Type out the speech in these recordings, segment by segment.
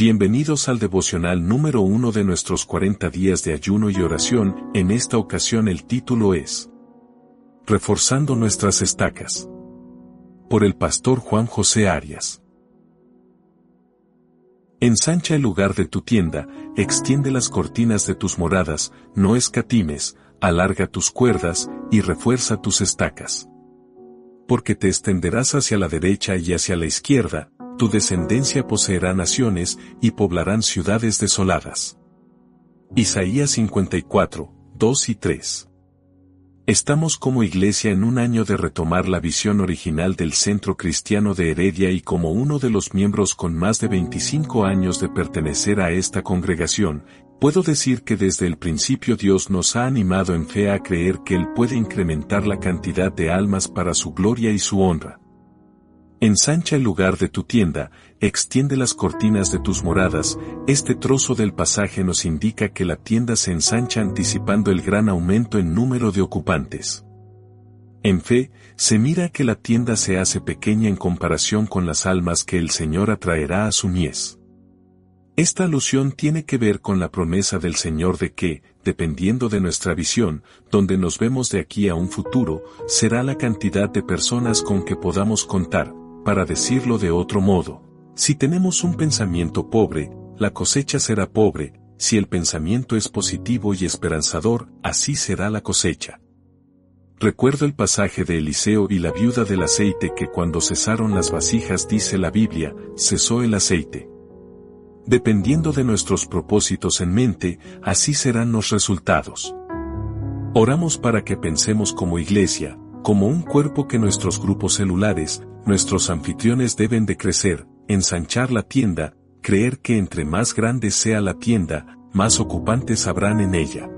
Bienvenidos al devocional número uno de nuestros 40 días de ayuno y oración, en esta ocasión el título es Reforzando nuestras estacas. Por el pastor Juan José Arias. Ensancha el lugar de tu tienda, extiende las cortinas de tus moradas, no escatimes, alarga tus cuerdas, y refuerza tus estacas. Porque te extenderás hacia la derecha y hacia la izquierda, tu descendencia poseerá naciones y poblarán ciudades desoladas. Isaías 54, 2 y 3. Estamos como iglesia en un año de retomar la visión original del Centro Cristiano de Heredia y como uno de los miembros con más de 25 años de pertenecer a esta congregación, puedo decir que desde el principio Dios nos ha animado en fe a creer que Él puede incrementar la cantidad de almas para su gloria y su honra. Ensancha el lugar de tu tienda, extiende las cortinas de tus moradas, este trozo del pasaje nos indica que la tienda se ensancha anticipando el gran aumento en número de ocupantes. En fe, se mira que la tienda se hace pequeña en comparación con las almas que el Señor atraerá a su mies. Esta alusión tiene que ver con la promesa del Señor de que, dependiendo de nuestra visión, donde nos vemos de aquí a un futuro, será la cantidad de personas con que podamos contar, para decirlo de otro modo, si tenemos un pensamiento pobre, la cosecha será pobre, si el pensamiento es positivo y esperanzador, así será la cosecha. Recuerdo el pasaje de Eliseo y la viuda del aceite que cuando cesaron las vasijas dice la Biblia, cesó el aceite. Dependiendo de nuestros propósitos en mente, así serán los resultados. Oramos para que pensemos como iglesia, como un cuerpo que nuestros grupos celulares, nuestros anfitriones deben de crecer, ensanchar la tienda, creer que entre más grande sea la tienda, más ocupantes habrán en ella.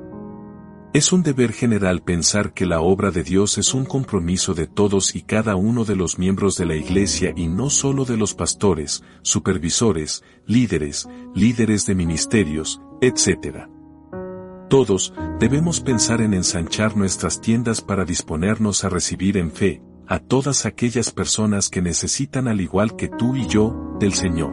Es un deber general pensar que la obra de Dios es un compromiso de todos y cada uno de los miembros de la iglesia y no solo de los pastores, supervisores, líderes, líderes de ministerios, etc. Todos debemos pensar en ensanchar nuestras tiendas para disponernos a recibir en fe a todas aquellas personas que necesitan al igual que tú y yo, del Señor.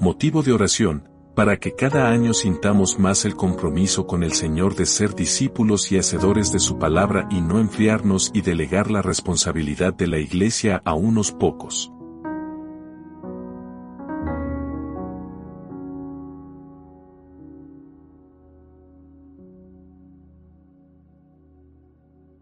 Motivo de oración, para que cada año sintamos más el compromiso con el Señor de ser discípulos y hacedores de su palabra y no enfriarnos y delegar la responsabilidad de la iglesia a unos pocos.